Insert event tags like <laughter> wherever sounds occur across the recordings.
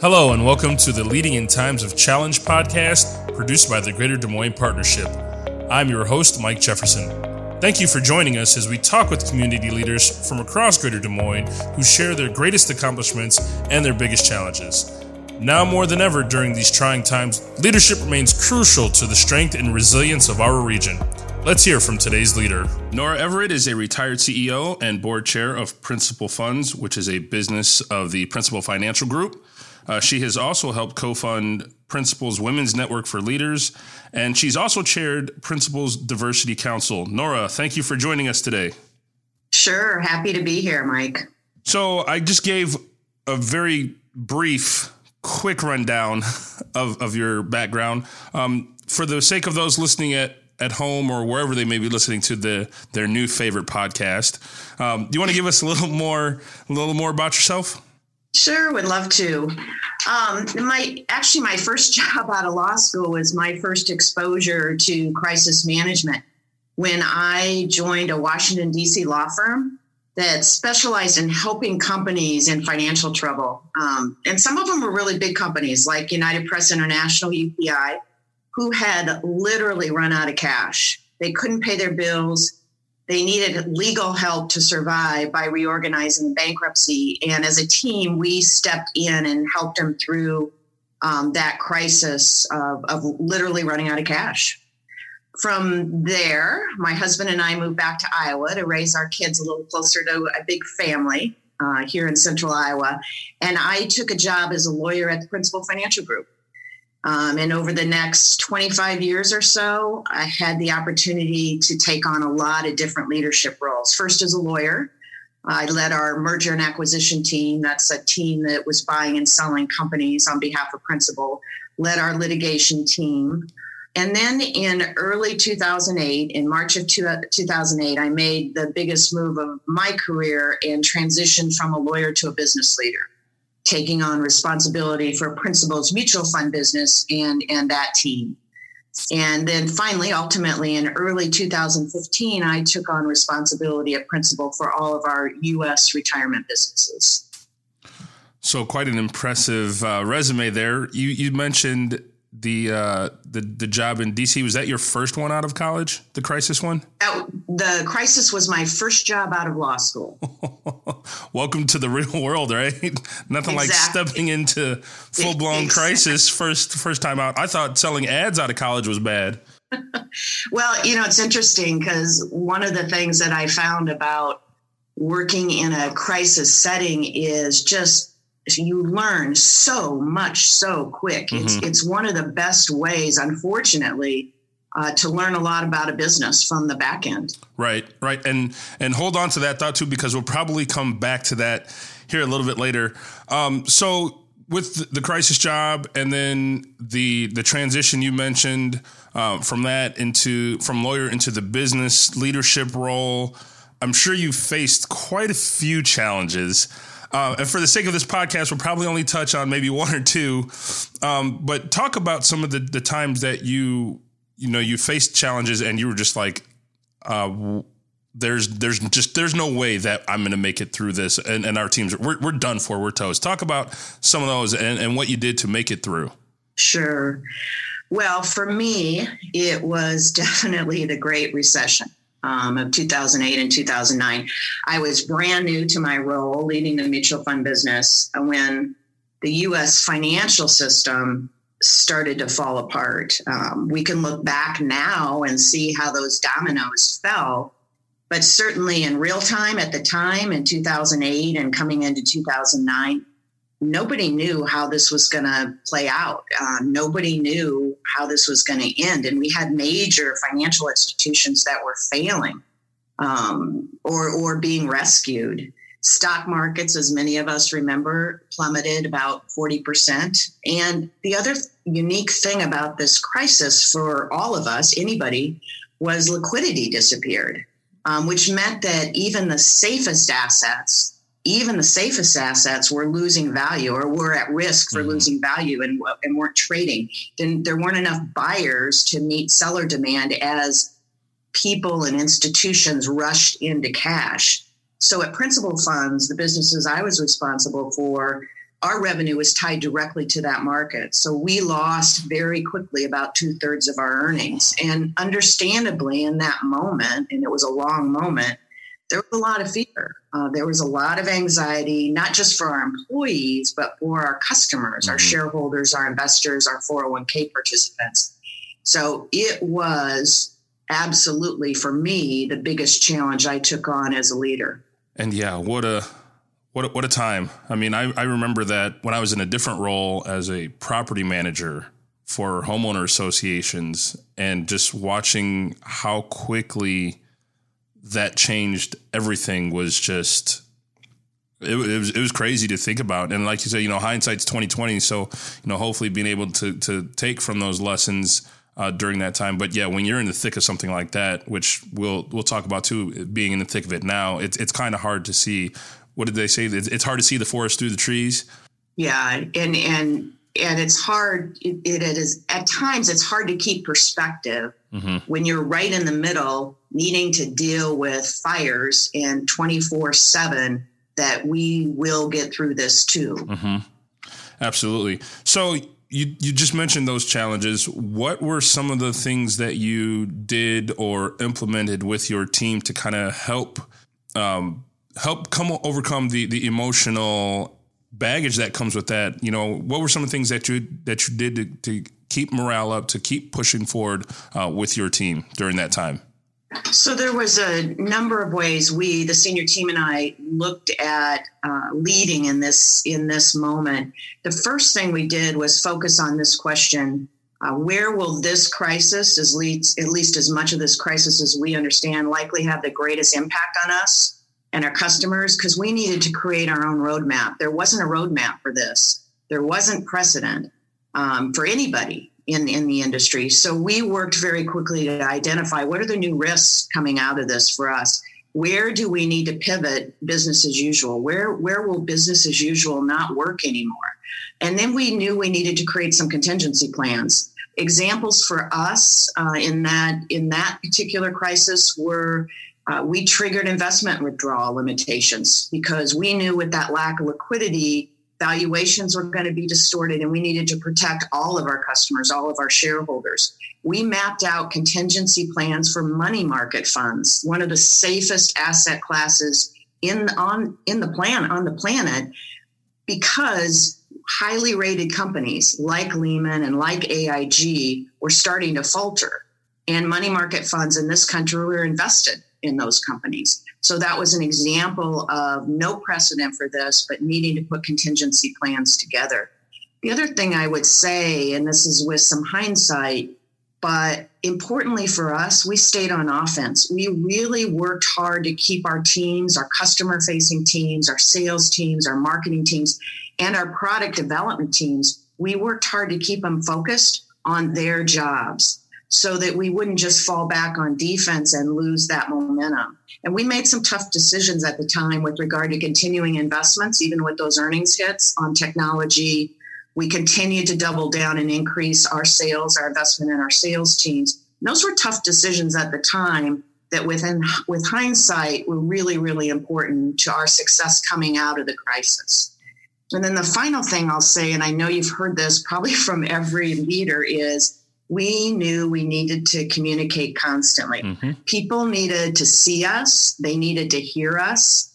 Hello, and welcome to the Leading in Times of Challenge podcast produced by the Greater Des Moines Partnership. I'm your host, Mike Jefferson. Thank you for joining us as we talk with community leaders from across Greater Des Moines who share their greatest accomplishments and their biggest challenges. Now more than ever during these trying times, leadership remains crucial to the strength and resilience of our region. Let's hear from today's leader. Nora Everett is a retired CEO and board chair of Principal Funds, which is a business of the Principal Financial Group. Uh, she has also helped co fund Principal's Women's Network for Leaders, and she's also chaired Principal's Diversity Council. Nora, thank you for joining us today. Sure. Happy to be here, Mike. So, I just gave a very brief, quick rundown of, of your background. Um, for the sake of those listening at at home or wherever they may be listening to the their new favorite podcast. Um, do you want to give us a little more a little more about yourself? Sure, would love to. Um, my actually, my first <laughs> job out of law school was my first exposure to crisis management when I joined a Washington D.C. law firm that specialized in helping companies in financial trouble. Um, and some of them were really big companies like United Press International (UPI), who had literally run out of cash. They couldn't pay their bills they needed legal help to survive by reorganizing bankruptcy. And as a team, we stepped in and helped them through um, that crisis of, of literally running out of cash. From there, my husband and I moved back to Iowa to raise our kids a little closer to a big family uh, here in central Iowa. And I took a job as a lawyer at the Principal Financial Group. Um, and over the next 25 years or so, I had the opportunity to take on a lot of different leadership roles. First, as a lawyer, I led our merger and acquisition team. That's a team that was buying and selling companies on behalf of Principal, led our litigation team. And then in early 2008, in March of 2008, I made the biggest move of my career and transitioned from a lawyer to a business leader taking on responsibility for Principal's mutual fund business and, and that team. And then finally, ultimately, in early 2015, I took on responsibility at Principal for all of our U.S. retirement businesses. So, quite an impressive uh, resume there. You, you mentioned the uh, the the job in DC was that your first one out of college? The crisis one? The crisis was my first job out of law school. <laughs> Welcome to the real world, right? <laughs> Nothing exactly. like stepping into full blown exactly. crisis first first time out. I thought selling ads out of college was bad. <laughs> well, you know, it's interesting because one of the things that I found about working in a crisis setting is just you learn so much so quick. Mm-hmm. It's it's one of the best ways, unfortunately, uh, to learn a lot about a business from the back end. Right, right, and and hold on to that thought too, because we'll probably come back to that here a little bit later. Um, so with the crisis job and then the the transition you mentioned um, from that into from lawyer into the business leadership role, I'm sure you faced quite a few challenges. Uh, and for the sake of this podcast, we'll probably only touch on maybe one or two. Um, but talk about some of the, the times that you you know you faced challenges and you were just like, uh, there's there's just there's no way that I'm going to make it through this, and, and our teams we're we're done for, we're toast. Talk about some of those and, and what you did to make it through. Sure. Well, for me, it was <laughs> definitely the Great Recession um, of 2008 and 2009. I was brand new to my role leading the mutual fund business when the US financial system started to fall apart. Um, we can look back now and see how those dominoes fell. But certainly in real time at the time in 2008 and coming into 2009, nobody knew how this was going to play out. Uh, nobody knew how this was going to end. And we had major financial institutions that were failing um, or, or being rescued. Stock markets, as many of us remember, plummeted about 40%. And the other unique thing about this crisis for all of us, anybody, was liquidity disappeared, um, which meant that even the safest assets even the safest assets were losing value or were at risk for mm-hmm. losing value and, and weren't trading. Then there weren't enough buyers to meet seller demand as people and institutions rushed into cash. So at Principal Funds, the businesses I was responsible for, our revenue was tied directly to that market. So we lost very quickly about two thirds of our earnings. And understandably, in that moment, and it was a long moment, there was a lot of fear. Uh, there was a lot of anxiety, not just for our employees, but for our customers, mm-hmm. our shareholders, our investors, our 401k participants. So it was absolutely, for me, the biggest challenge I took on as a leader. And yeah, what a what a, what a time. I mean, I, I remember that when I was in a different role as a property manager for homeowner associations and just watching how quickly that changed everything was just it, it, was it was crazy to think about and like you said you know hindsight's 2020 so you know hopefully being able to to take from those lessons uh, during that time. But yeah when you're in the thick of something like that which we'll we'll talk about too being in the thick of it now it's it's kind of hard to see what did they say? It's hard to see the forest through the trees? Yeah and and and it's hard it, it is at times it's hard to keep perspective mm-hmm. when you're right in the middle needing to deal with fires and 24 7 that we will get through this too. Mm-hmm. absolutely. So you, you just mentioned those challenges. What were some of the things that you did or implemented with your team to kind of help um, help come overcome the the emotional baggage that comes with that, you know, what were some of the things that you that you did to, to keep morale up, to keep pushing forward uh, with your team during that time? So there was a number of ways we, the senior team, and I looked at uh, leading in this in this moment. The first thing we did was focus on this question: uh, Where will this crisis, as least, at least as much of this crisis as we understand, likely have the greatest impact on us? and our customers because we needed to create our own roadmap. There wasn't a roadmap for this. There wasn't precedent um, for anybody in, in the industry. So we worked very quickly to identify what are the new risks coming out of this for us. Where do we need to pivot business as usual? Where where will business as usual not work anymore? And then we knew we needed to create some contingency plans. Examples for us uh, in that in that particular crisis were uh, we triggered investment withdrawal limitations because we knew with that lack of liquidity, valuations were going to be distorted and we needed to protect all of our customers, all of our shareholders. We mapped out contingency plans for money market funds, one of the safest asset classes in on in the plan on the planet because highly rated companies like Lehman and like AIG were starting to falter and money market funds in this country were invested in those companies. So that was an example of no precedent for this, but needing to put contingency plans together. The other thing I would say, and this is with some hindsight, but importantly for us, we stayed on offense. We really worked hard to keep our teams, our customer facing teams, our sales teams, our marketing teams, and our product development teams. We worked hard to keep them focused on their jobs so that we wouldn't just fall back on defense and lose that momentum. And we made some tough decisions at the time with regard to continuing investments, even with those earnings hits on technology. We continued to double down and increase our sales, our investment in our sales teams. And those were tough decisions at the time that within with hindsight were really, really important to our success coming out of the crisis. And then the final thing I'll say, and I know you've heard this probably <laughs> from every leader, is we knew we needed to communicate constantly. Mm-hmm. People needed to see us, they needed to hear us.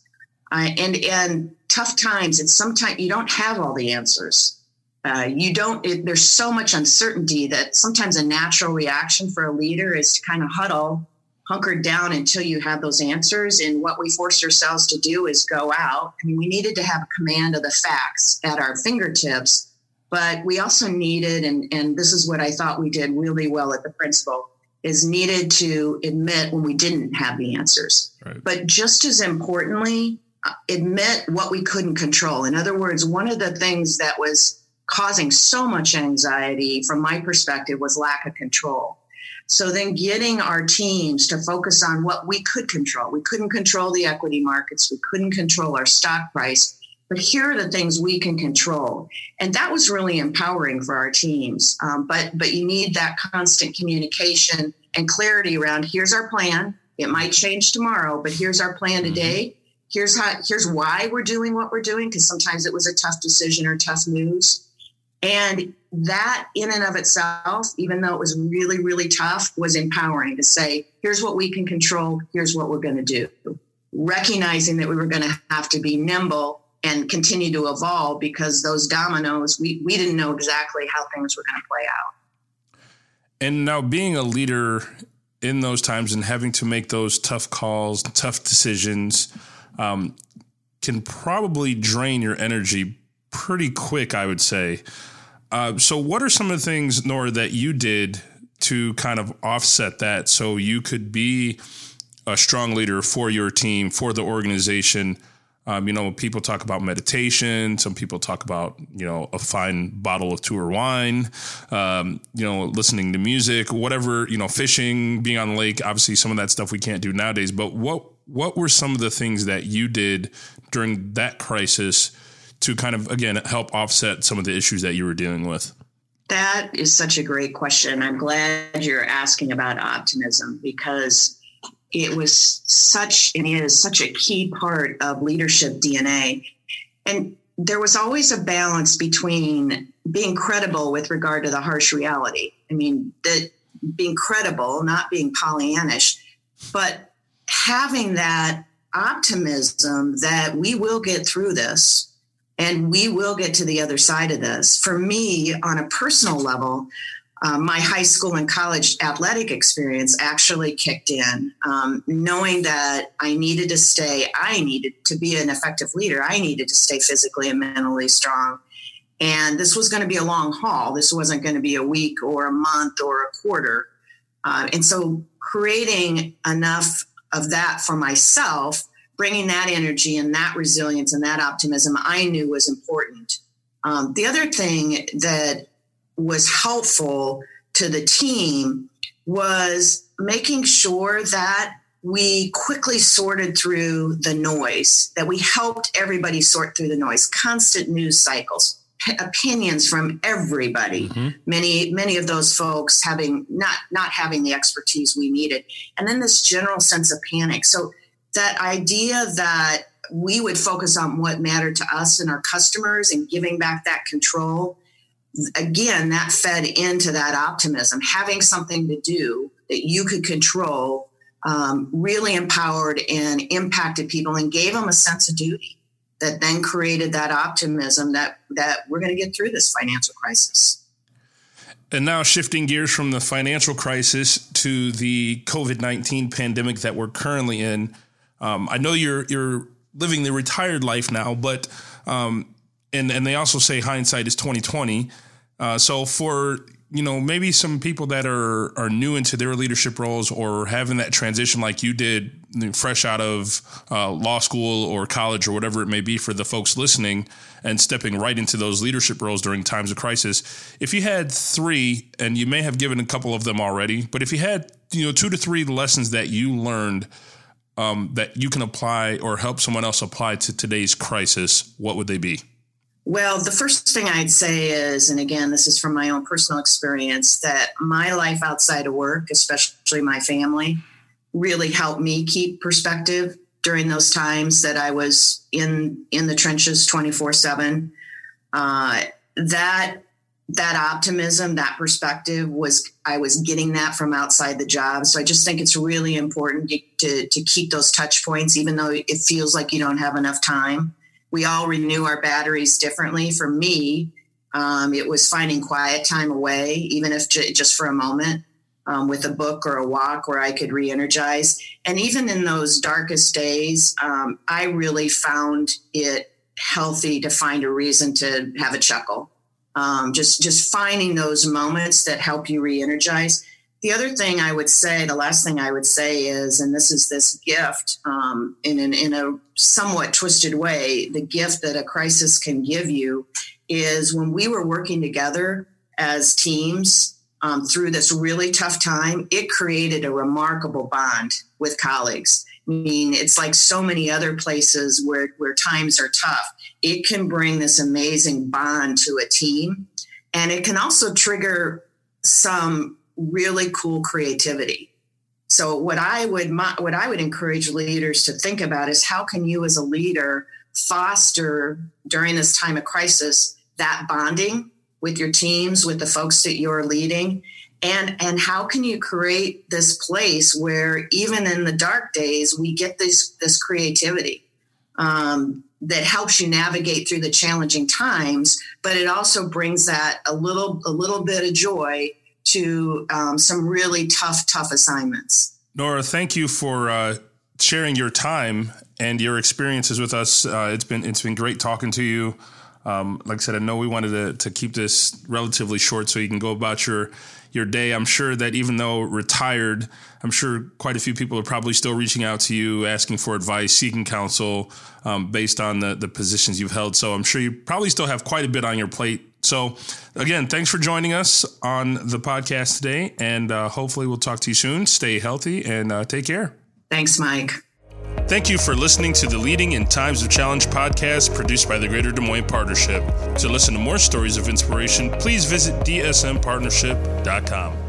Uh, and and tough times, it's sometimes you don't have all the answers. Uh, you don't. It, there's so much uncertainty that sometimes a natural reaction for a leader is to kind of huddle, hunker down until you have those answers. And what we forced ourselves to do is go out. I mean, we needed to have a command of the facts at our fingertips but we also needed, and, and this is what I thought we did really well at the principal, is needed to admit when we didn't have the answers. Right. But just as importantly, uh, admit what we couldn't control. In other words, one of the things that was causing so much anxiety from my perspective was lack of control. So then getting our teams to focus on what we could control. We couldn't control the equity markets. We couldn't control our stock price but here are the things we can control. And that was really empowering for our teams. Um, but but you need that constant communication and clarity around here's our plan. It might change tomorrow but here's our plan mm-hmm. today. Here's how here's why we're doing what we're doing because sometimes it was a tough decision or tough news and that in and of itself even though it was really really tough was empowering to say here's what we can control. Here's what we're going to do. Recognizing that we were going to have to be nimble and continue to evolve because those dominoes we, we didn't know exactly how things were going to play out and now being a leader in those times and having to make those tough calls tough decisions um, can probably drain your energy pretty quick, I would say. Uh, so, what are some of the things, Nora, that you did to kind of offset that so you could be a strong leader for your team, for the organization? Um, you know, people talk about meditation. Some people talk about, you know, a fine bottle of Tour wine, um, you know, listening to music, whatever, you know, fishing, being on the lake. Obviously, some of that stuff we can't do nowadays. But what what were some of the things that you did during that crisis to kind of again help offset some of the issues that you were dealing with? That is such a great question. I'm glad you're asking about optimism because it was such and is such a key part of leadership DNA. And there was always a balance between being credible with regard to the harsh reality. I mean, that being credible, not being Pollyannish, but having that optimism that we will get through this and we will get to the other side of this. For me, on a personal level, uh, my high school and college athletic experience actually kicked in, um, knowing that I needed to stay, I needed to be an effective leader, I needed to stay physically and mentally strong. And this was going to be a long haul. This wasn't going to be a week or a month or a quarter. Uh, and so creating enough of that for myself, bringing that energy and that resilience and that optimism I knew was important. Um, the other thing that was helpful to the team was making sure that we quickly sorted through the noise, that we helped everybody sort through the noise, constant news cycles, opinions from everybody. Mm-hmm. many many of those folks having not not having the expertise we needed. And then this general sense of panic. So that idea that we would focus on what mattered to us and our customers and giving back that control again that fed into that optimism having something to do that you could control um, really empowered and impacted people and gave them a sense of duty that then created that optimism that that we're going to get through this financial crisis. And now shifting gears from the financial crisis to the COVID nineteen pandemic that we're currently in. Um, I know you're you're living the retired life now, but um, and and they also say hindsight is twenty twenty. Uh, so for you know, maybe some people that are are new into their leadership roles or having that transition like you did, fresh out of uh, law school or college or whatever it may be for the folks listening, and stepping right into those leadership roles during times of crisis. If you had three, and you may have given a couple of them already, but if you had you know two to three lessons that you learned um, that you can apply or help someone else apply to today's crisis, what would they be? Well, the first thing I'd say is, and again, this is from my own personal experience, that my life outside of work, especially my family, really helped me keep perspective during those times that I was in in the trenches 24 seven. Uh, that that optimism, that perspective was I was getting that from outside the job. So I just think it's really important to, to, to keep those touch points, even though it feels like you don't have enough time we all renew our batteries differently. For me, um, it was finding quiet time away, even if j- just for a moment, um, with a book or a walk where I could re energize. And even in those darkest days, um, I really found it healthy to find a reason to have a chuckle. Um, just just finding those moments that help you re-energize the other thing I would say, the last thing I would say is, and this is this gift um, in, an, in a somewhat twisted way, the gift that a crisis can give you is when we were working together as teams um, through this really tough time, it created a remarkable bond with colleagues. I mean, it's like so many other places where, where times are tough. It can bring this amazing bond to a team. And it can also trigger some really cool creativity. So what I would what I would encourage leaders to think about is how can you as a leader foster during this time of crisis that bonding with your teams, with the folks that you're leading, and and how can you create this place where even in the dark days we get this this creativity um, that helps you navigate through the challenging times, but it also brings that a little a little bit of joy to um, some really tough tough assignments. Nora, thank you for uh, sharing your time and your experiences with us. Uh, it's been it's been great talking to you. Um, like I said, I know we wanted to, to keep this relatively short so you can go about your your day. I'm sure that even though retired, I'm sure quite a few people are probably still reaching out to you, asking for advice, seeking counsel um, based on the, the positions you've held. So I'm sure you probably still have quite a bit on your plate. So, again, thanks for joining us on the podcast today. And uh, hopefully, we'll talk to you soon. Stay healthy and uh, take care. Thanks, Mike. Thank you for listening to the Leading in Times of Challenge podcast produced by the Greater Des Moines Partnership. To listen to more stories of inspiration, please visit dsmpartnership.com.